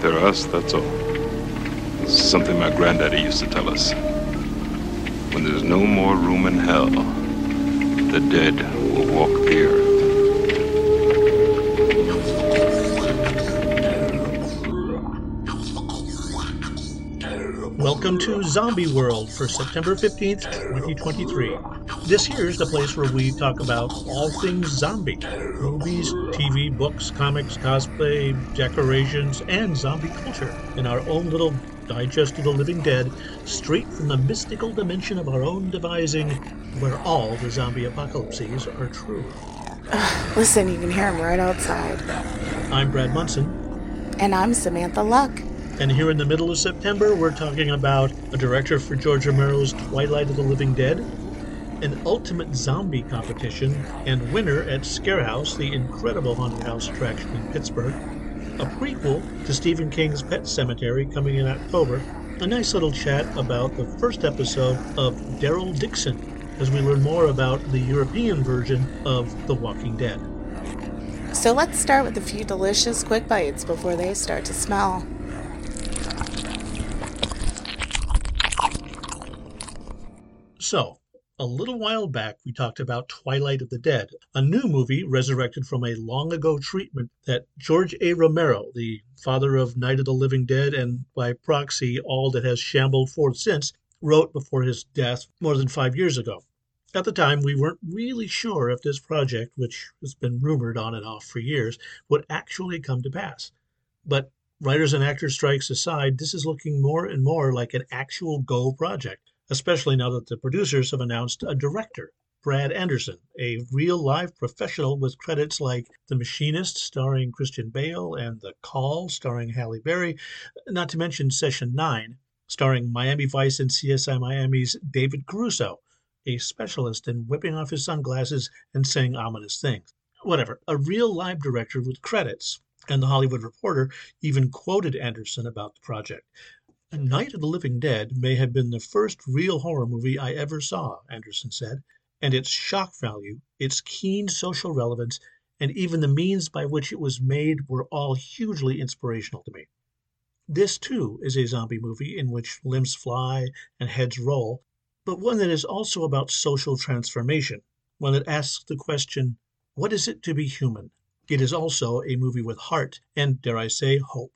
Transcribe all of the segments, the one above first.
They're us, that's all. This is something my granddaddy used to tell us. When there's no more room in hell, the dead will walk the earth. Welcome to Zombie World for September 15th, 2023. This here is the place where we talk about all things zombie movies, TV, books, comics, cosplay, decorations, and zombie culture in our own little digest of the living dead, straight from the mystical dimension of our own devising, where all the zombie apocalypses are true. Listen, you can hear him right outside. I'm Brad Munson. And I'm Samantha Luck. And here in the middle of September, we're talking about a director for George Romero's Twilight of the Living Dead, an ultimate zombie competition, and winner at Scarehouse, the incredible haunted house attraction in Pittsburgh, a prequel to Stephen King's Pet Sematary coming in October, a nice little chat about the first episode of Daryl Dixon as we learn more about the European version of The Walking Dead. So let's start with a few delicious quick bites before they start to smell. So, a little while back, we talked about Twilight of the Dead, a new movie resurrected from a long ago treatment that George A. Romero, the father of Night of the Living Dead and by proxy all that has shambled forth since, wrote before his death more than five years ago. At the time, we weren't really sure if this project, which has been rumored on and off for years, would actually come to pass. But writers and actors strikes aside, this is looking more and more like an actual go project especially now that the producers have announced a director, Brad Anderson, a real live professional with credits like The Machinist, starring Christian Bale, and The Call, starring Halle Berry, not to mention Session 9, starring Miami Vice and CSI Miami's David Caruso, a specialist in whipping off his sunglasses and saying ominous things. Whatever, a real live director with credits. And The Hollywood Reporter even quoted Anderson about the project. Night of the Living Dead may have been the first real horror movie I ever saw, Anderson said, and its shock value, its keen social relevance, and even the means by which it was made were all hugely inspirational to me. This, too, is a zombie movie in which limbs fly and heads roll, but one that is also about social transformation, one that asks the question, what is it to be human? It is also a movie with heart and, dare I say, hope.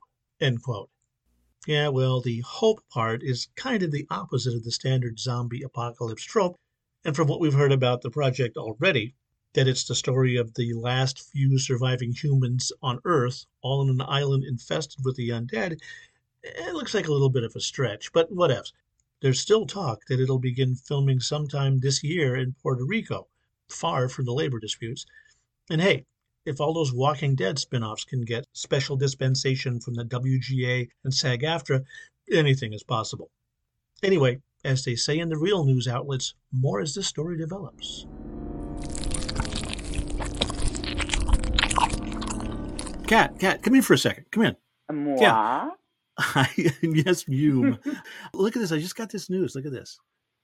Yeah, well, the hope part is kind of the opposite of the standard zombie apocalypse trope. And from what we've heard about the project already, that it's the story of the last few surviving humans on Earth, all on an island infested with the undead, it looks like a little bit of a stretch, but whatevs. There's still talk that it'll begin filming sometime this year in Puerto Rico, far from the labor disputes. And hey, if all those Walking Dead spin-offs can get special dispensation from the WGA and SAG-AFTRA, anything is possible. Anyway, as they say in the real news outlets, more as this story develops. Cat, Cat, come in for a second. Come in. Moi? Yeah. yes, you. Look at this. I just got this news. Look at this.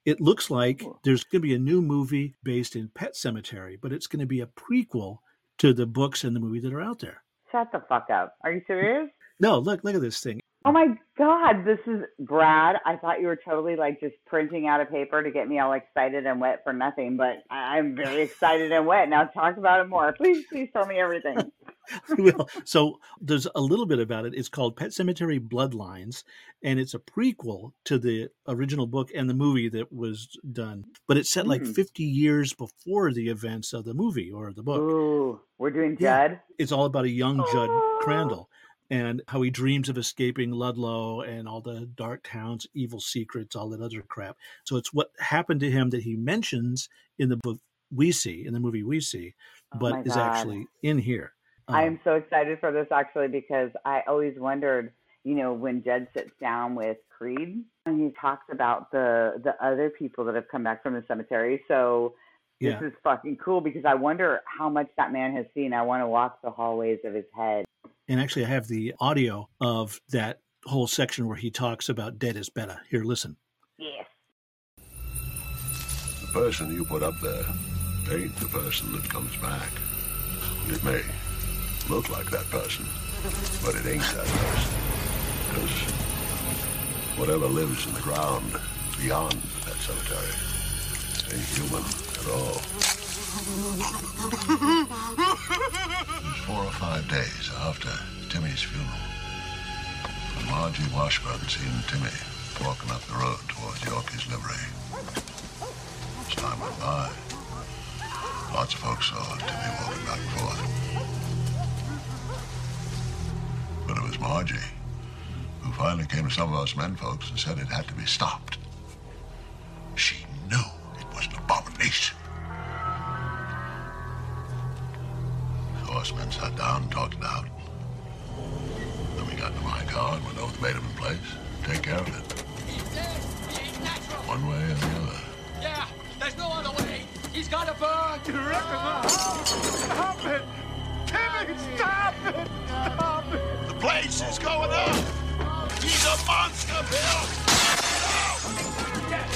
It looks like there's going to be a new movie based in Pet Sematary, but it's going to be a prequel to the books and the movie that are out there. Shut the fuck up. Are you serious? No, look, look at this thing. Oh my god, this is Brad. I thought you were totally like just printing out a paper to get me all excited and wet for nothing, but I'm very excited and wet. Now talk about it more. Please, please tell me everything. well, so there's a little bit about it. It's called Pet Sematary Bloodlines, and it's a prequel to the original book and the movie that was done. But it's set mm. like 50 years before the events of the movie or the book. Ooh, we're doing Judd. Yeah. It's all about a young Judd oh. Crandall and how he dreams of escaping Ludlow and all the dark towns, evil secrets, all that other crap. So it's what happened to him that he mentions in the book we see, in the movie we see, oh but is actually in here. Um, I am so excited for this actually because I always wondered, you know, when Judd sits down with Creed and he talks about the the other people that have come back from the cemetery. So this yeah. is fucking cool because I wonder how much that man has seen. I want to walk the hallways of his head and actually, I have the audio of that whole section where he talks about dead is better. Here, listen. Yes. The person you put up there ain't the person that comes back. It may look like that person, but it ain't that person. Because whatever lives in the ground beyond that cemetery ain't human at all. Four or five days after Timmy's funeral. Margie Washburn seen Timmy walking up the road towards Yorkie's livery. As time went by, lots of folks saw Timmy walking back and forth. But it was Margie who finally came to some of us men folks and said it had to be stopped. She knew it was an abomination. So sat down and talked it out. Then we got into my car and went over to Baterman Place take care of it. He's dead. He natural. One way or the other. Yeah, there's no other way. He's got to burn. Rip him up! Stop it! Timmy, stop it! Stop it! The place is going up! He's a monster, Bill!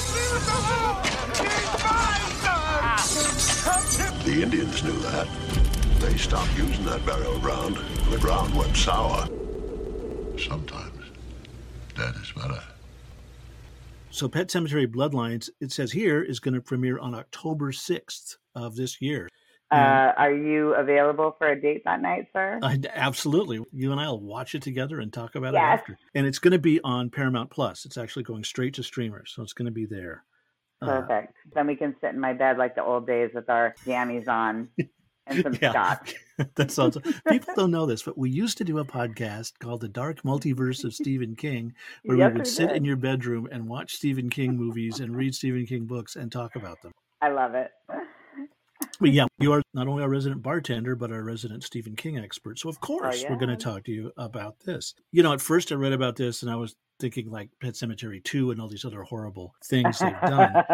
Leave us alone! He's my son! The Indians knew that. They stopped using that burial ground. The ground went sour. Sometimes dead is better. So, Pet Sematary Bloodlines, it says here, is going to premiere on October 6th of this year. Uh, are you available for a date that night, sir? I, absolutely. You and I will watch it together and talk about it after. And it's going to be on Paramount Plus. It's actually going straight to streamers, so it's going to be there. Uh, Perfect. then we can sit in my bed like the old days with our jammies on and some Yeah. scotch. that sounds. People don't know this, but we used to do a podcast called "The Dark Multiverse of Stephen King," where Yes, we would sit did. in your bedroom and watch Stephen King movies and read Stephen King books and talk about them. I love it. But yeah, you are not only our resident bartender, but our resident Stephen King expert. So of oh, course, we're going to talk to you about this. You know, at first I read about this and I was thinking like Pet Sematary 2 and all these other horrible things they've done.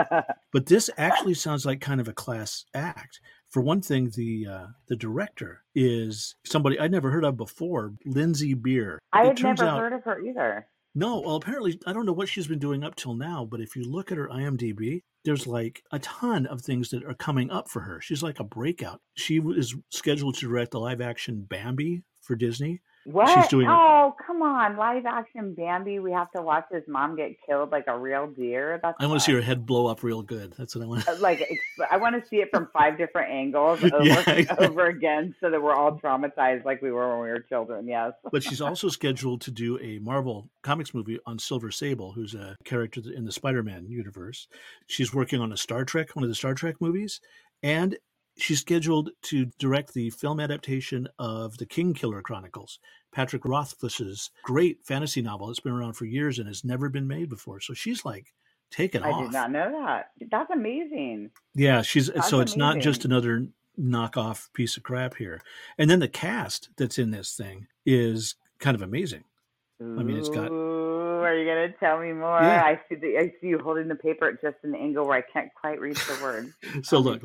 but this actually sounds like kind of a class act. For one thing, the uh, the director is somebody I'd never heard of before, Lindsey Beer. I had never out- heard of her either. no, well, apparently, I don't know what she's been doing up till now, but if you look at her IMDb, there's like a ton of things that are coming up for her. She's like a breakout. She is scheduled to direct the live action Bambi for Disney. What? doing it. oh, come on. Live action Bambi. We have to watch his mom get killed like a real deer. That's I want to see her head blow up real good. That's what I want. Uh, like I want to see it from five different angles over Yeah, and over again, so that we're all traumatized like we were when we were children. Yes. But she's also scheduled to do a Marvel Comics movie on Silver Sable, who's a character in the Spider Man universe. She's working on a Star Trek, one of the Star Trek movies, and she's scheduled to direct the film adaptation of the Kingkiller Chronicles, Patrick Rothfuss's great fantasy novel. It's been around for years and has never been made before. So she's like taken I off. I did not know that. That's amazing. Yeah, she's That's so it's not just another knockoff piece of crap here. And then the cast that's in this thing is kind of amazing. I mean, it's got- Ooh, are you gonna tell me more? Yeah. I see the I see you holding the paper at just an angle where I can't quite read the words. So look.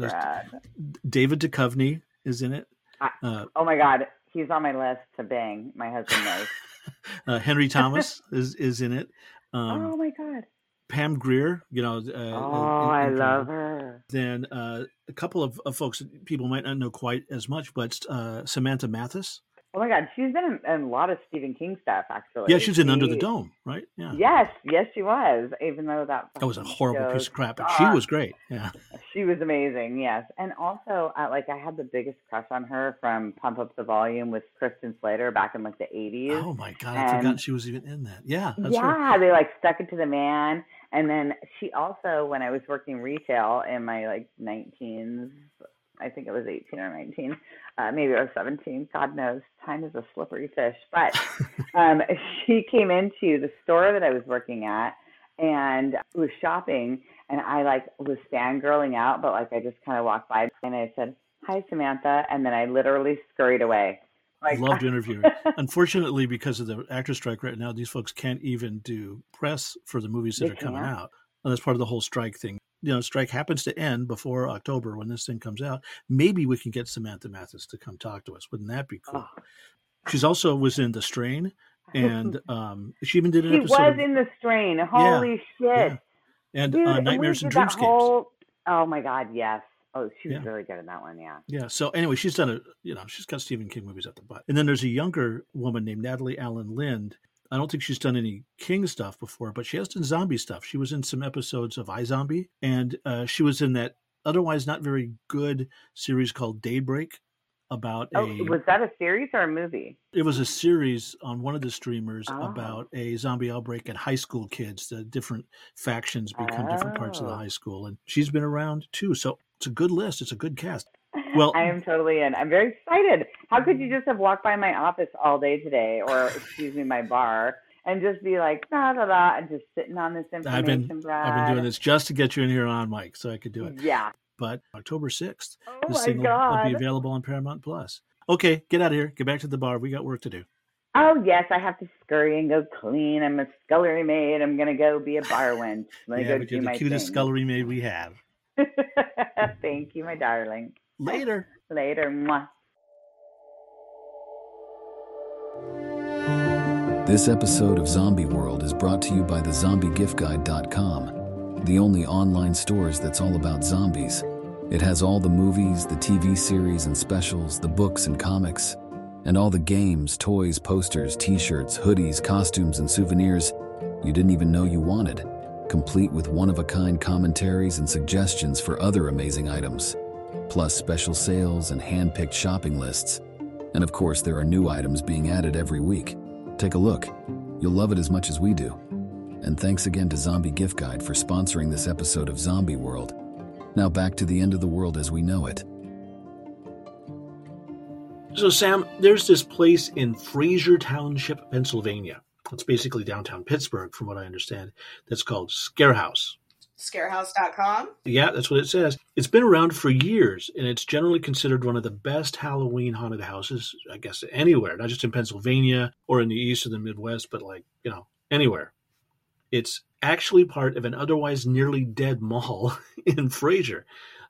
David Duchovny is in it. I- Uh, Oh my God, he's on my list to bang. My husband knows. uh, Henry Thomas is is in it. oh Um, my God. Pam Grier, you know. Uh, Oh, I love her. Then uh, a couple of, of folks that people might not know quite as much, but uh, Samantha Mathis. Oh my God, she's been in, in a lot of Stephen King stuff actually. Yeah, she's in Under the Dome, right? Yeah. Yes, yes, she was. Even though that That was a horrible piece of crap, but she was great. Yeah. She was amazing, yes. And also, uh, like, I had the biggest crush on her from Pump Up the Volume with Christian Slater back in like the 80s. Oh my god, I And- forgot she was even in that. Yeah, that's yeah, right. they like stuck it to the man. And then she also, when I was working retail in my like 19s, I think it was 18 or 19, uh, maybe I was 17. God knows, time is a slippery fish. But um, she came into the store that I was working at and was shopping, and I like was fangirling out, but like I just kind of walked by and I said, "Hi, Samantha," and then I literally scurried away. Like, Love to interview her. Unfortunately, because of the actor strike right now, these folks can't even do press for the movies that They are coming can't? out. And that's part of the whole strike thing. You know, strike happens to end before October when this thing comes out. Maybe we can get Samantha Mathis to come talk to us. Wouldn't that be cool? Oh. She's also was in The Strain, and um, she even did an He episode. was of- in the strain. Holy shit. yeah. and Dude, uh, Nightmares and that Dreamscapes. whole- oh my god, yes. Oh, she was Yeah. really good in that one, yeah. Yeah. So anyway, she's done a you know she's got Stephen King movies at the butt, and then there's a younger woman named Natalie Alyn Lind. I don't think she's done any King stuff before, but she has done zombie stuff. She was in some episodes of iZombie, and uh, she was in that otherwise not very good series called Daybreak about Oh, a. was that a series or a movie? It was a series on one of the streamers Oh. about a zombie outbreak at high school kids. The different factions become different parts of the Oh. high school, and she's been around too. So it's a good list. It's a good cast. Well- I am totally in. I'm very excited. How could you just have walked by my office all day today, or excuse me, my bar, and just be like, da da da, and just sitting on this information, I've been Brad? I've been doing this just to get you in here on mic, so I could do it. Yeah. But October sixth, Oh this thing will, will be available on Paramount Plus. Okay, get out of here. Get back to the bar. We got work to do. Oh yes, I have to scurry and go clean. I'm a scullery maid. I'm gonna go be a bar wench. Yeah, go but you're the cutest thing. scullery maid we have. Thank you, my darling. Later. Later. Mwah. This episode of Zombie World is brought to you by thezombiegiftguide.com, the only online stores that's all about zombies. It has all the movies, the TV series and specials, the books and comics, and all the games, toys, posters, t shirts, hoodies, costumes, and souvenirs you didn't even know you wanted, complete with one of a kind commentaries and suggestions for other amazing items, plus special sales and hand picked shopping lists. And of course, there are new items being added every week. Take a look. You'll love it as much as we do. And thanks again to Zombie Gift Guide for sponsoring this episode of Zombie World. Now back to the end of the world as we know it. So, Sam, there's this place in Frazer Township, Pennsylvania. It's basically downtown Pittsburgh, from what I understand. That's called Scare House. Scarehouse.com. Yeah, that's what it says. It's been around for years, and it's generally considered one of the best Halloween haunted houses, I guess, anywhere, not just in Pennsylvania or in the East or the Midwest, but like, you know, anywhere. It's actually part of an otherwise nearly dead mall in Frazer.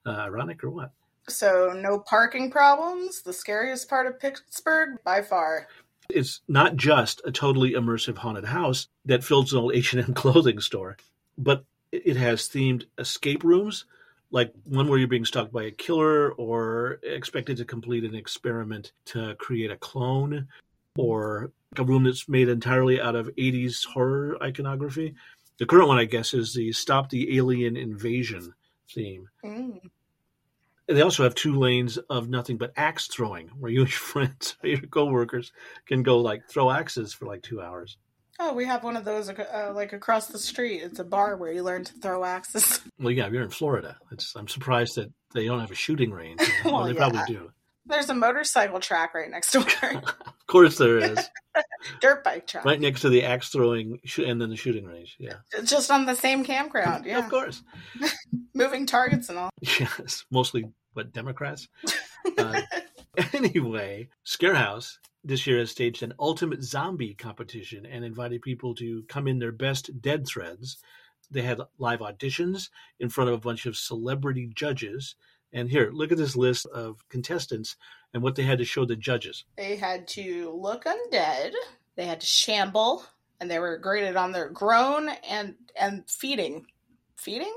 Uh, ironic or what? So no parking problems. The scariest part of Pittsburgh by far. It's not just a totally immersive haunted house that fills an old H&M clothing store, but it has themed escape rooms, like one where you're being stalked by a killer or expected to complete an experiment to create a clone, or a room that's made entirely out of 80s horror iconography. The current one, I guess, is the Stop the Alien Invasion theme. Mm. They also have two lanes of nothing but axe throwing, where you and your friends or your coworkers can go like throw axes for like two hours. Oh, we have one of those uh, like across the street. It's a bar where you learn to throw axes. Well, yeah, you're in Florida. It's, I'm surprised that they don't have a shooting range. well, Well, they yeah. probably do. There's a motorcycle track right next to door. Of course, there is. Dirt bike track. right next to the axe throwing sh- and then the shooting range. Yeah, Just on the same campground. Yeah. of course. Moving targets and all. Yes, mostly what Democrats. Uh, anyway, Scarehouse this year has staged an ultimate zombie competition and invited people to come in their best dead threads. They had live auditions in front of a bunch of celebrity judges. And here, look at this list of contestants and what they had to show the judges. They had to look undead. They had to shamble, and they were graded on their groan and and feeding. Feeding?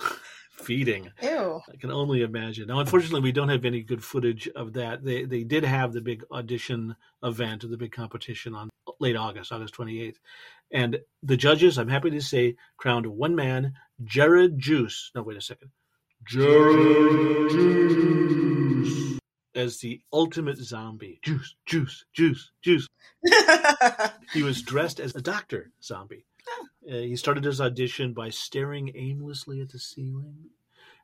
Feeding. Ew. I can only imagine. Now, unfortunately, we don't have any good footage of that. They they did have the big audition event or the big competition on late August, August 28th. And the judges, I'm happy to say, crowned one man, Jared Juice. No, wait a second. Jared Juice. As the ultimate zombie. Juice, juice, juice, juice. He was dressed as a doctor zombie. Uh, he started his audition by staring aimlessly at the ceiling,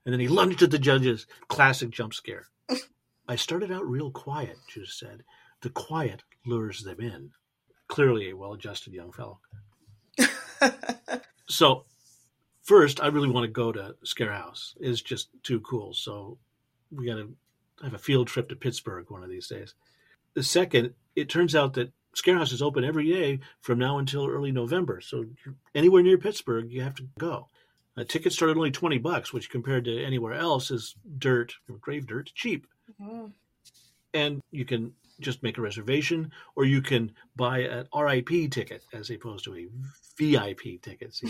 and then he lunged at the judges. Classic jump scare. I started out real quiet, Juice said. The quiet lures them in. Clearly a well adjusted young fellow. So, first, I really want to go to Scare House. It's just too cool. So, we got to have a field trip to Pittsburgh one of these days. The second, it turns out that Scare House is open every day from now until early November. So, anywhere near Pittsburgh, you have to go. Uh, tickets start at only 20 bucks, which compared to anywhere else is dirt, grave dirt, cheap. Mm. And you can just make a reservation or you can buy an RIP ticket as opposed to a VIP ticket.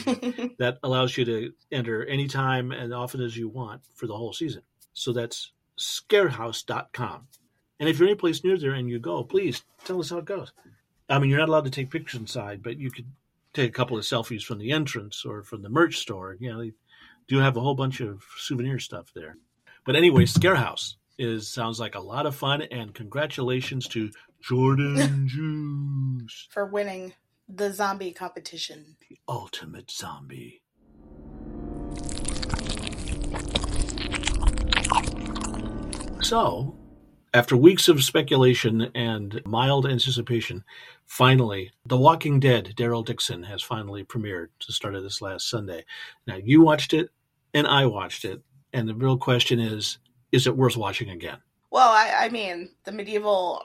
That allows you to enter anytime and often as you want for the whole season. So that's scarehouse.com. And if you're any place near there and you go, please tell us how it goes. I mean, you're not allowed to take pictures inside, but you could take a couple of selfies from the entrance or from the merch store. You know, they do have a whole bunch of souvenir stuff there. But anyway, Scarehouse is sounds like a lot of fun, and congratulations to Jordan Juice, for winning the zombie competition. the ultimate zombie. So, after weeks of speculation and mild anticipation, finally, The Walking Dead, Daryl Dixon, has finally premiered to start of this last Sunday. Now, you watched it, and I watched it, and the real question is is it worth watching again? Well, I, I mean, the medieval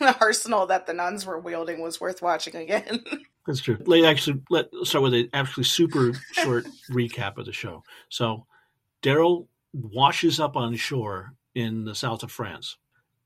arsenal that the nuns were wielding was worth watching again. That's true. Let actually let start with a actually super short recap of the show. So, Daryl washes up on shore in the south of France,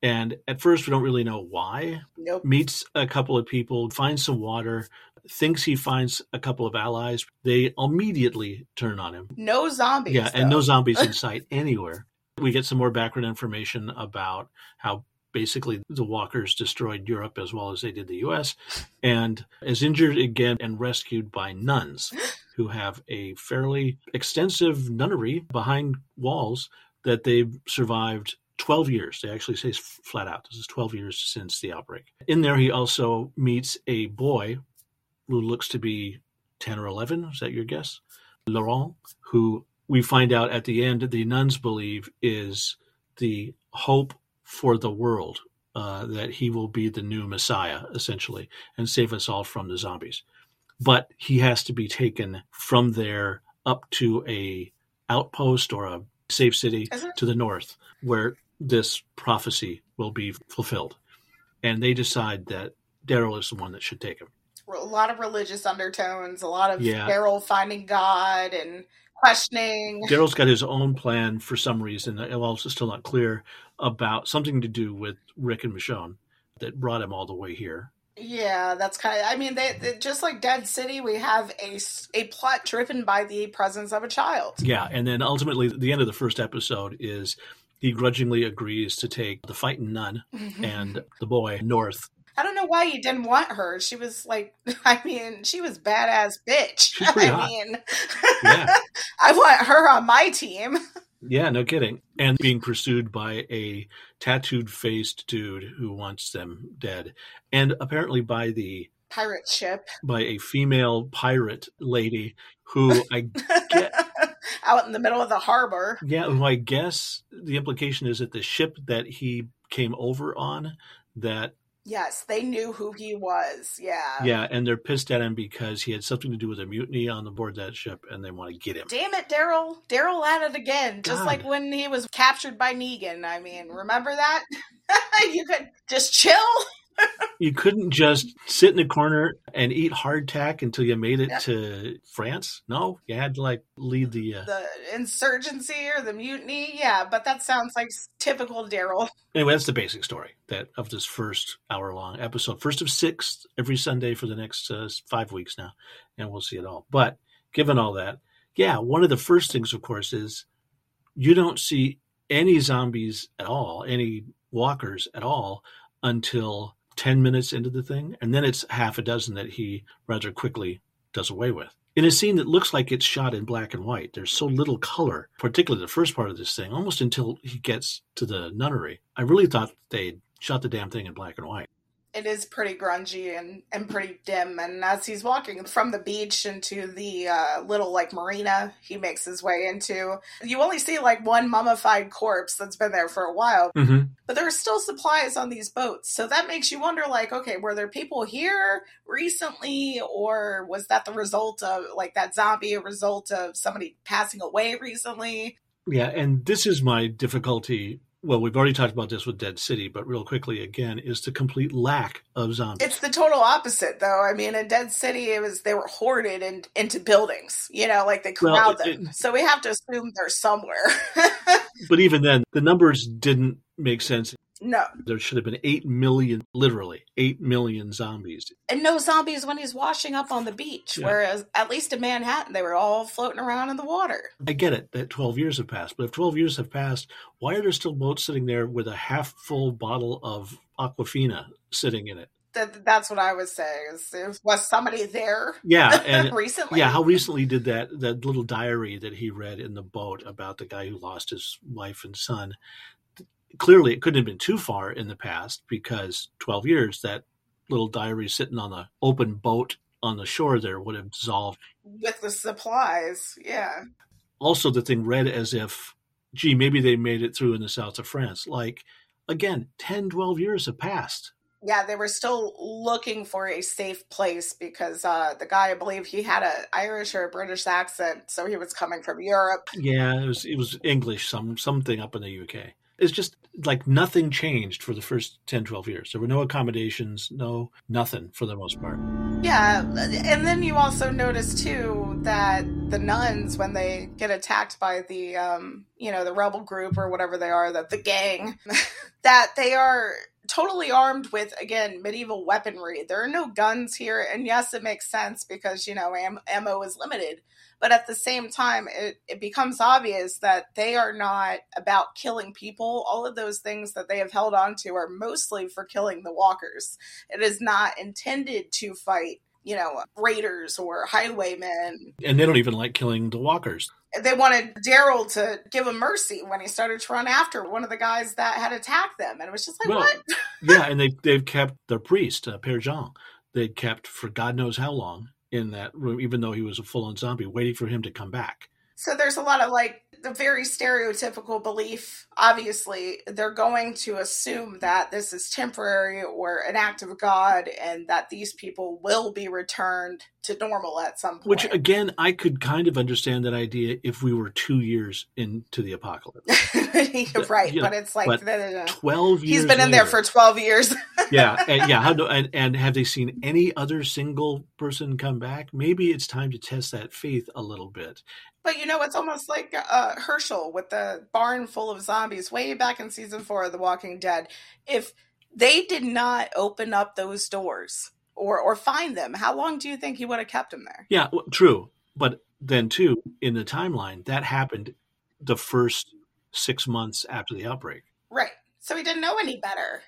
and at first we don't really know why. nope. Meets a couple of people, finds some water, thinks he finds a couple of allies. They immediately turn on him. No zombies. Yeah, and no zombies in sight anywhere. We get some more background information about how basically the walkers destroyed Europe as well as they did the US and is injured again and rescued by nuns who have a fairly extensive nunnery behind walls that they've survived 12 years. They actually say flat out this is 12 years since the outbreak. In there, he also meets a boy who looks to be 10 or 11. Is that your guess? Laurent, who we find out at the end the nuns believe is the hope for the world, uh, that he will be the new Messiah, essentially, and save us all from the zombies. But he has to be taken from there up to a outpost or a safe city to the north, where this prophecy will be fulfilled. And they decide that Daryl is the one that should take him. a lot of religious undertones, a lot of Yeah. Daryl finding God and questioning. Daryl's got his own plan for some reason. Well, it's still not clear about something to do with Rick and Michonne that brought him all the way here. Yeah, that's kind of. I mean, they, they just like Dead City, we have a a plot driven by the presence of a child. Yeah, and then ultimately, the end of the first episode is he grudgingly agrees to take the fighting nun mm-hmm. and the boy north. I don't know why he didn't want her. She was like, I mean, she was badass bitch. She's pretty I hot. mean, Yeah. I want her on my team. Yeah, no kidding. And being pursued by a tattooed faced dude who wants them dead. And apparently by the Pirate ship by a female pirate lady who I get out in the middle of the harbor. Yeah, I guess the implication is that the ship that he came over on, that Yes, they knew who he was. Yeah. yeah, and they're pissed at him because he had something to do with a mutiny on the board that ship, and they want to get him. Damn it, Daryl. Daryl at it again. Just like when he was captured by Negan. I mean, remember that? you could just chill. You couldn't just sit in a corner and eat hardtack until you made it Yeah. to France. No, you had to like lead the. Uh... The insurgency or the mutiny. Yeah, but that sounds like typical Daryl. Anyway, that's the basic story that of this first hour long episode, first of six every Sunday for the next uh, five weeks now, and we'll see it all. But given all that, yeah, one of the first things, of course, is you don't see any zombies at all, any walkers at all, until 10 minutes into the thing. And then it's half a dozen that he rather quickly does away with. In a scene that looks like it's shot in black and white, there's so little color, particularly the first part of this thing, almost until he gets to the nunnery. I really thought they'd shot the damn thing in black and white. It is pretty grungy and, and pretty dim. And as he's walking from the beach into the uh, little like marina he makes his way into, you only see like one mummified corpse that's been there for a while. Mm-hmm. but there are still supplies on these boats. So that makes you wonder like, okay, were there people here recently or was that the result of like that zombie a result of somebody passing away recently? Yeah, and this is my difficulty. Well, we've already talked about this with Dead City, but real quickly again, is the complete lack of zombies. It's the total opposite though. I mean, in Dead City it was they were hoarded in, into buildings, you know, like they Well, crowd it- them. so we have to assume they're somewhere. but even then, the numbers didn't make sense. no. There should have been 8 million, literally, 8 million zombies. And no zombies when he's washing up on the beach. Yeah. Whereas at least in Manhattan they were all floating around in the water. I get it that 12 years have passed, but if 12 years have passed, why are there still boats sitting there with a half full bottle of Aquafina sitting in it? That, that's what I was saying. Is, is- was somebody there? Yeah, and recently. Yeah, how recently did that that little diary that he read in the boat about the guy who lost his wife and son? Clearly, it couldn't have been too far in the past because twelve years that little diary sitting on the open boat on the shore there would have dissolved. with the supplies. Yeah. Also, the thing read as if, gee, maybe they made it through in the south of France. Like, again, 10, 12 years have passed. Yeah, they were still looking for a safe place because uh, the guy, I believe, he had a Irish or a British accent, so he was coming from Europe. Yeah, it was it was English, some something up in the UK. It's just like nothing changed for the first 10, 12 years. There were no accommodations, no nothing for the most part. Yeah, and then you also notice too that the nuns, when they get attacked by the, um, you know, the rebel group or whatever they are, that the gang, that they are totally armed with again medieval weaponry. There are no guns here, and yes, it makes sense because you know am- ammo is limited. But at the same time, it, it becomes obvious that they are not about killing people. All of those things that they have held on to are mostly for killing the walkers. It is not intended to fight, you know, raiders or highwaymen. And they don't even like killing the walkers. They wanted Daryl to give him mercy when he started to run after one of the guys that had attacked them. And it was just like, Well, what? yeah, and they they've kept their priest, uh, Père Jean. They'd kept for God knows how long in that room, even though he was a full on zombie, waiting for him to come back. So there's a lot of like the very stereotypical belief. Obviously, they're going to assume that this is temporary or an act of God and that these people will be returned to normal at some point. Which again, I could kind of understand that idea if we were two years into the apocalypse. Right, you know, but it's like but no. Twelve years. he's been in there later- for 12 years. yeah, and, yeah. How do, and, and have they seen any other single person come back? Maybe it's time to test that faith a little bit. But you know, it's almost like uh, Hershel with the barn full of zombies way back in season four of The Walking Dead. If they did not open up those doors or or find them, how long do you think he would have kept them there? Yeah, w- true. But then, too, in the timeline, that happened the first six months after the outbreak. Right. So he didn't know any better.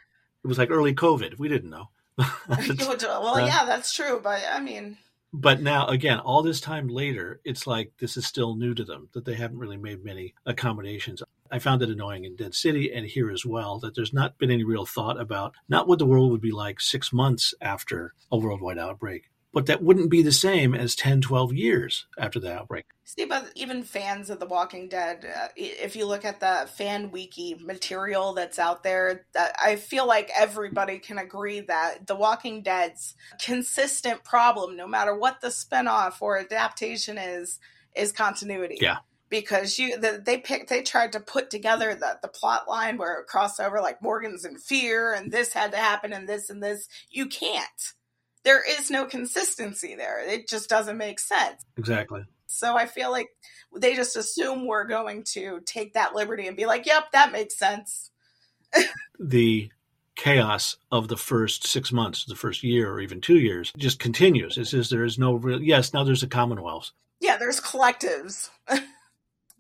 It was like early COVID. We didn't know. well, Uh, yeah, that's true. But I mean, But now, again, all this time later, it's like this is still new to them that they haven't really made many accommodations. I found it annoying in Dead City and here as well that there's not been any real thought about not what the world would be like six months after a worldwide outbreak, but that wouldn't be the same as 10, 12 years after the outbreak. see, but even fans of The Walking Dead, uh, if you look at the fan wiki material that's out there, I feel like everybody can agree that The Walking Dead's consistent problem, no matter what the spinoff or adaptation is, is continuity. Yeah. Because you, the, they picked, they tried to put together the the plot line where it crossed over like Morgan's in fear and this had to happen and this and this. You can't. There is no consistency there. It just doesn't make sense. Exactly. So I feel like they just assume we're going to take that liberty and be like, "Yep, that makes sense." The chaos of the first six months, the first year, or even two years just continues. It's just there is no real, yes, now there's a Commonwealth. Yeah, there's collectives.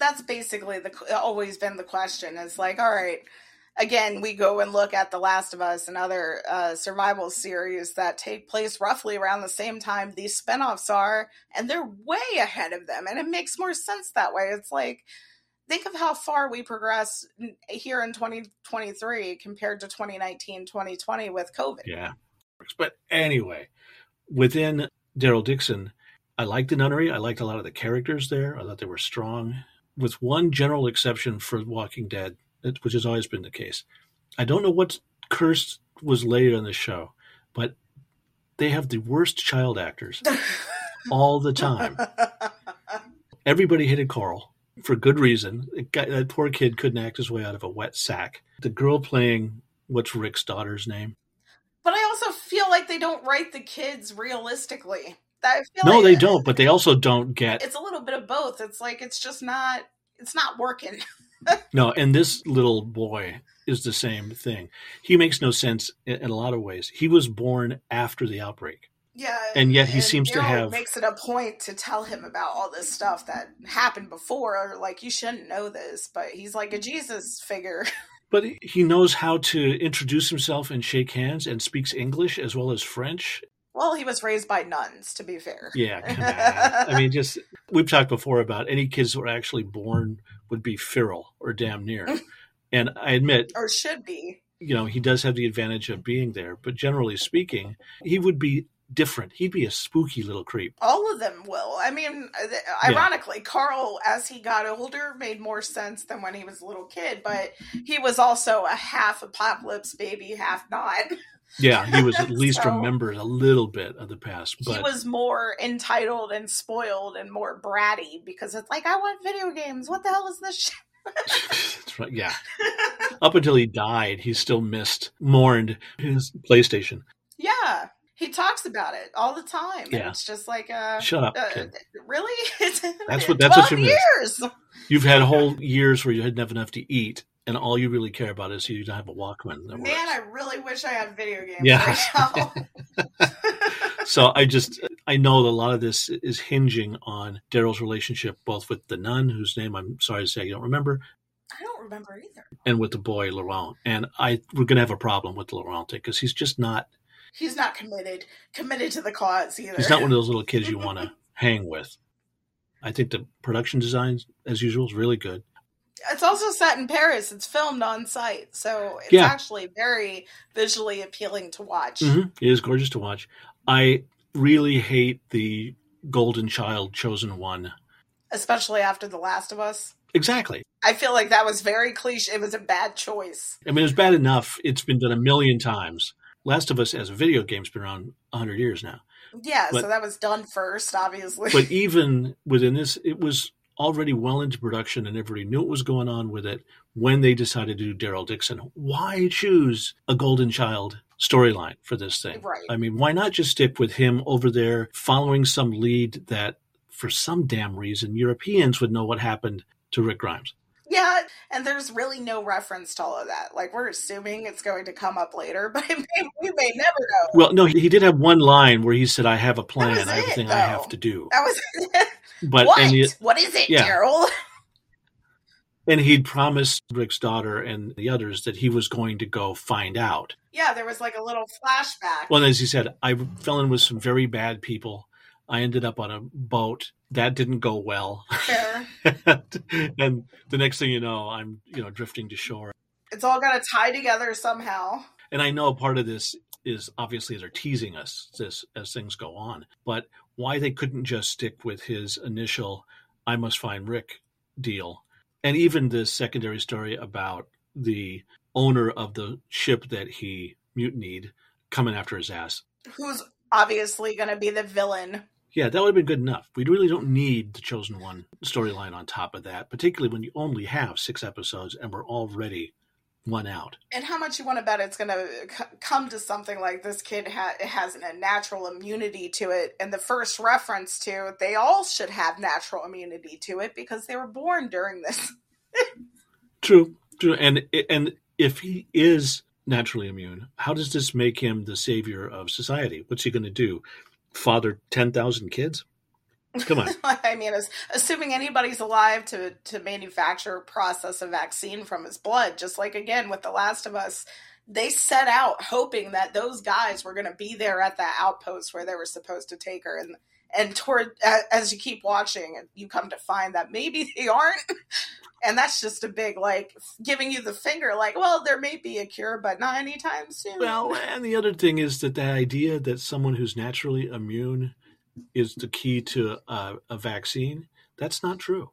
That's basically the always been the question. It's like, all right, again, we go and look at The Last of Us and other uh, survival series that take place roughly around the same time these spinoffs are, and they're way ahead of them, and it makes more sense that way. It's like think of how far we progress here in 2023 compared to 2019 2020 with covid Yeah. But anyway, within Daryl Dixon, I liked the nunnery. I liked a lot of the characters there. I thought they were strong, with one general exception for Walking Dead, which has always been the case. I don't know what curse was laid on the show, but they have the worst child actors all the time. Everybody hated Carl for good reason. Got- that poor kid couldn't act his way out of a wet sack. The girl playing what's Rick's daughter's name? but i also feel like they don't write the kids realistically I feel No, like they don't. But they also don't get it's a little bit of both it's like it's just not it's not working no. And this little boy is the same thing. He makes no sense in, in a lot of ways. He was born after the outbreak, yeah and yet he seems to have. makes it a point to tell him about all this stuff that happened before like you shouldn't know this but he's like a jesus figure But he knows how to introduce himself and shake hands and speaks English as well as French. Well, he was raised by nuns, to be fair. Yeah. I mean, just we've talked before about any kids who are actually born would be feral or damn near. Mm. and I admit, or should be. You know, he does have the advantage of being there, but generally speaking, he would be different. He'd be a spooky little creep. All of them will. I mean, uh, ironically, yeah. Carl, as he got older, made more sense than when he was a little kid, but he was also a half apocalypse baby, half not. Yeah, he was at least so, remembered a little bit of the past. But he was more entitled and spoiled and more bratty because it's like, I want video games. What the hell is this shit? That's right. Yeah. Up until he died, he still missed, mourned his PlayStation. Yeah. He talks about it all the time. Yeah. It's just like, uh, shut up. Uh, really? that's what, that's what you mean. years. You've had whole years where you didn't have enough to eat and all you really care about is you don't have a Walkman. Man, works. I really wish I had video games. Yeah. Right so I just I know that a lot of this is hinging on Daryl's relationship both with the nun, whose name I'm sorry to say I don't remember. I don't remember either. And with the boy Laurent, and I we're gonna have a problem with Laurent because he's just not. He's not committed committed to the cause either. He's not one of those little kids you want to hang with. I think the production design, as usual, is really good it's also set in Paris. It's filmed on site, so it's yeah. actually very visually appealing to watch. Mm-hmm. It is gorgeous to watch. I really hate the Golden Child chosen one, especially after The Last of Us. Exactly. I feel like that was very cliche. It was a bad choice. I mean, it was bad enough. It's been done a million times. Last of Us as a video game's been around hundred years now. Yeah, but, so that was done first, obviously. But even within this, it was already well into production and everybody knew what was going on with it when they decided to do Daryl Dixon. Why choose a Golden Child storyline for this thing? Right. I mean, why not just stick with him over there following some lead that, for some damn reason, Europeans would know what happened to Rick Grimes? Yeah, and there's really no reference to all of that. Like we're assuming it's going to come up later, but may, we may never know. Well, no, he, he, did have one line where he said, "I have a plan. I have a thing. I have to do." That was But what? And what is it, yeah. Daryl? and he'd promised Rick's daughter and the others that he was going to go find out. Yeah, there was like a little flashback. Well, as he said, I fell in with some very bad people. I ended up on a boat. That didn't go well. Fair. and the next thing you know, I'm you know drifting to shore. It's all got to tie together somehow. And I know part of this is obviously they're teasing us this as things go on, but why they couldn't just stick with his initial "I must find Rick" deal, and even the secondary story about the owner of the ship that he mutinied coming after his ass, who's obviously going to be the villain. Yeah, that would have been good enough. We really don't need the chosen one storyline on top of that, particularly when you only have six episodes and we're already one out. And how much you want to bet it's going to c- come to something like this kid ha- has a natural immunity to it. And the first reference to they all should have natural immunity to it because they were born during this. true, true. And and if he is naturally immune, how does this make him the savior of society? What's he going to do? Father ten thousand kids? Come on. I mean, as, assuming anybody's alive to to manufacture process a vaccine from his blood, just like again with The Last of Us, they set out hoping that those guys were going to be there at that outpost where they were supposed to take her, and and toward as you keep watching, you come to find that maybe they aren't. And that's just a big like giving you the finger, like, well, there may be a cure, but not anytime soon. Well, and the other thing is that the idea that someone who's naturally immune is the key to a, a vaccine. That's not true.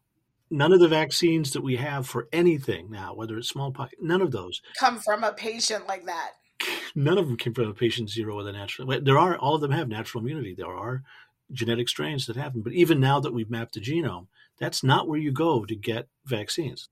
None of the vaccines that we have for anything now, whether it's smallpox, none of those come from a patient like that. None of them came from a patient zero with a natural. There are all of them have natural immunity. There are genetic strains that them, but even now that we've mapped the genome, that's not where you go to get vaccines.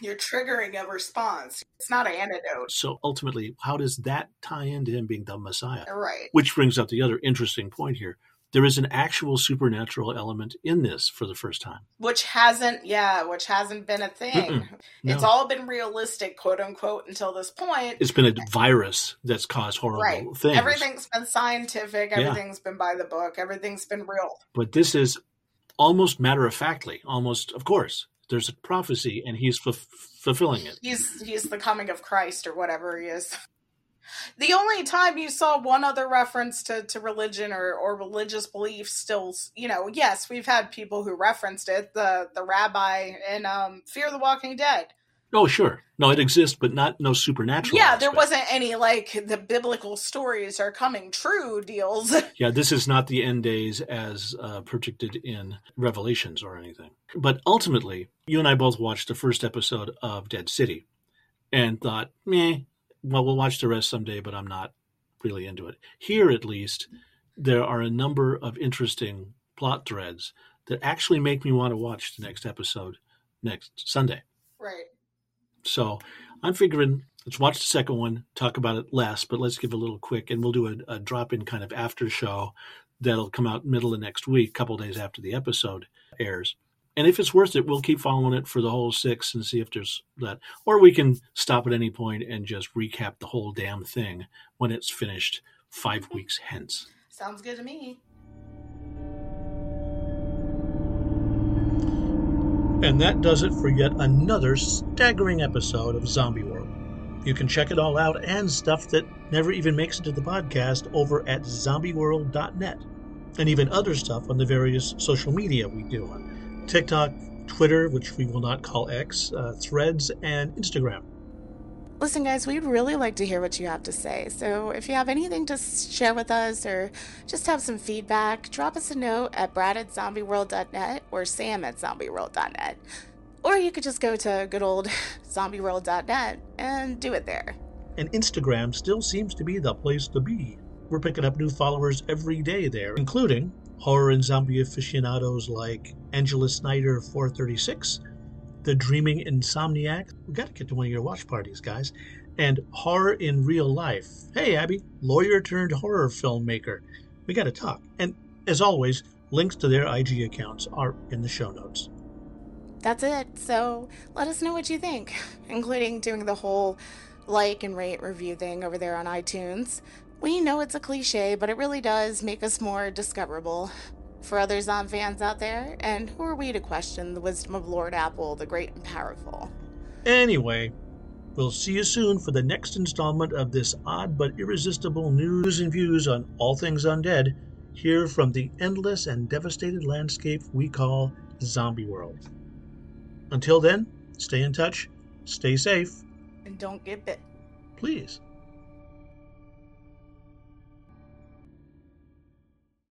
You're triggering a response. It's not an antidote. So ultimately, how does that tie into him being the Messiah? Right. Which brings up the other interesting point here there is an actual supernatural element in this for the first time which hasn't yeah which hasn't been a thing no. it's all been realistic quote unquote until this point it's been a virus that's caused horrible right. things everything's been scientific everything's yeah. been by the book everything's been real but this is almost matter of factly almost of course there's a prophecy and he's f- fulfilling it. He's he's the coming of Christ or whatever he is. The only time you saw one other reference to, to religion or, or religious beliefs still, you know, yes, we've had people who referenced it. The the rabbi in um, Fear the Walking Dead. Oh, sure. No, it exists, but not no supernatural. Yeah, aspect. there wasn't any like the biblical stories are coming true deals. Yeah, this is not the end days as uh, predicted in Revelations or anything. But ultimately, you and I both watched the first episode of Dead City and thought, meh, well, we'll watch the rest someday, but I'm not really into it. Here, at least, there are a number of interesting plot threads that actually make me want to watch the next episode next Sunday. right. So I'm figuring let's watch the second one, talk about it less, but let's give a little quick, and we'll do a, a drop in kind of after show that'll come out middle of next week, a couple days after the episode airs. And if it's worth it, we'll keep following it for the whole six and see if there's that. Or we can stop at any point and just recap the whole damn thing when it's finished five weeks hence. Sounds good to me. And that does it for yet another staggering episode of Zombie World. You can check it all out and stuff that never even makes it to the podcast over at zombieworld.net. And even other stuff on the various social media we do on TikTok, Twitter, which we will not call X, uh, Threads, and Instagram. Listen, guys, we'd really like to hear what you have to say. So if you have anything to share with us or just have some feedback, drop us a note at brad at zombieworld.net or sam at zombieworld.net. Or you could just go to good old zombieworld.net and do it there. And Instagram still seems to be the place to be. We're picking up new followers every day there, including horror and zombie aficionados like Angela Snyder 436, The Dreaming Insomniac. We got to get to one of your watch parties, guys. And Horror in Real Life. Hey, Abby, lawyer turned horror filmmaker. We got to talk. And as always, links to their IG accounts are in the show notes. That's it. So let us know what you think, including doing the whole like and rate review thing over there on iTunes. We know it's a cliche, but it really does make us more discoverable for other Zom fans out there. And who are we to question the wisdom of Lord Apple, the great and powerful? Anyway, we'll see you soon for the next installment of this odd but irresistible news and views on all things undead here from the endless and devastated landscape we call Zombie World. Until then, stay in touch, stay safe, And don't get bit. please.